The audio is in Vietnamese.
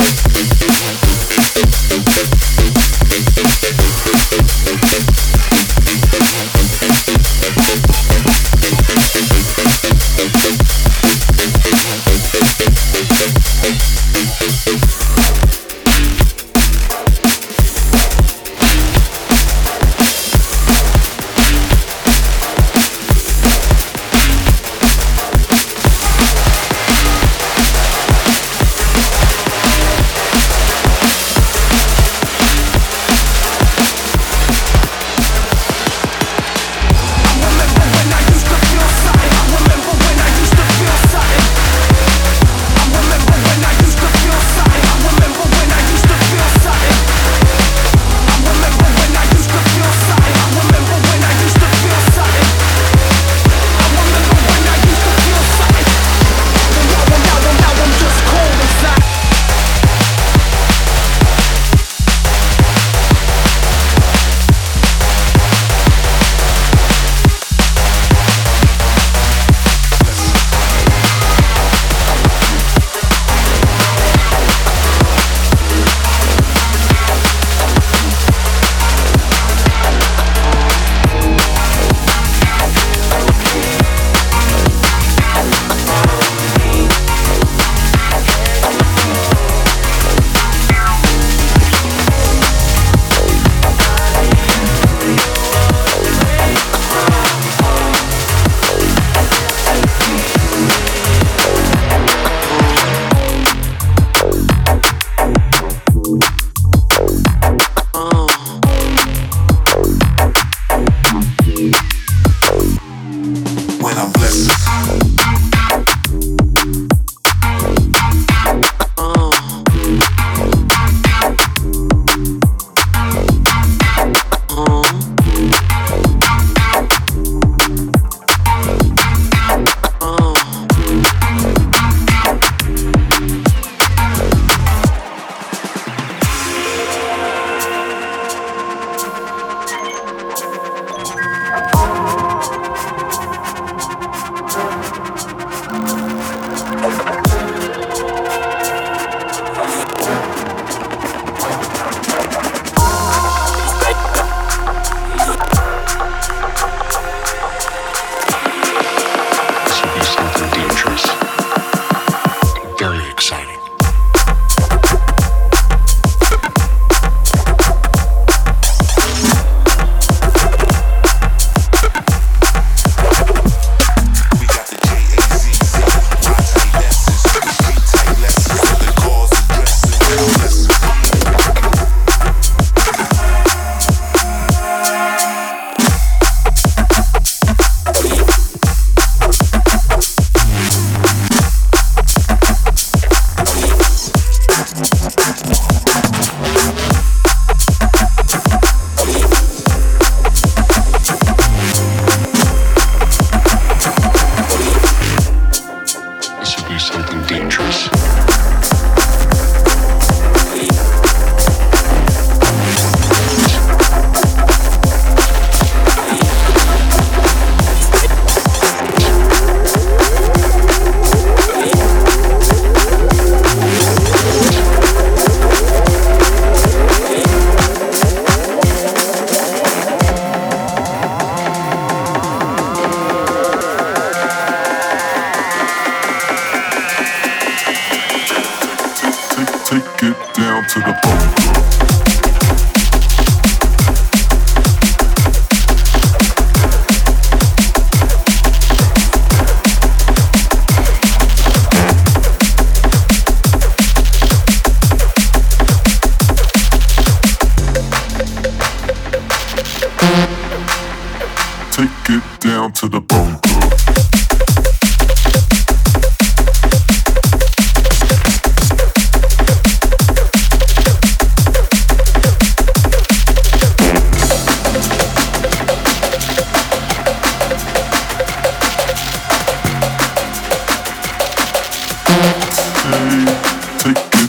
Thank to the Take, take, take.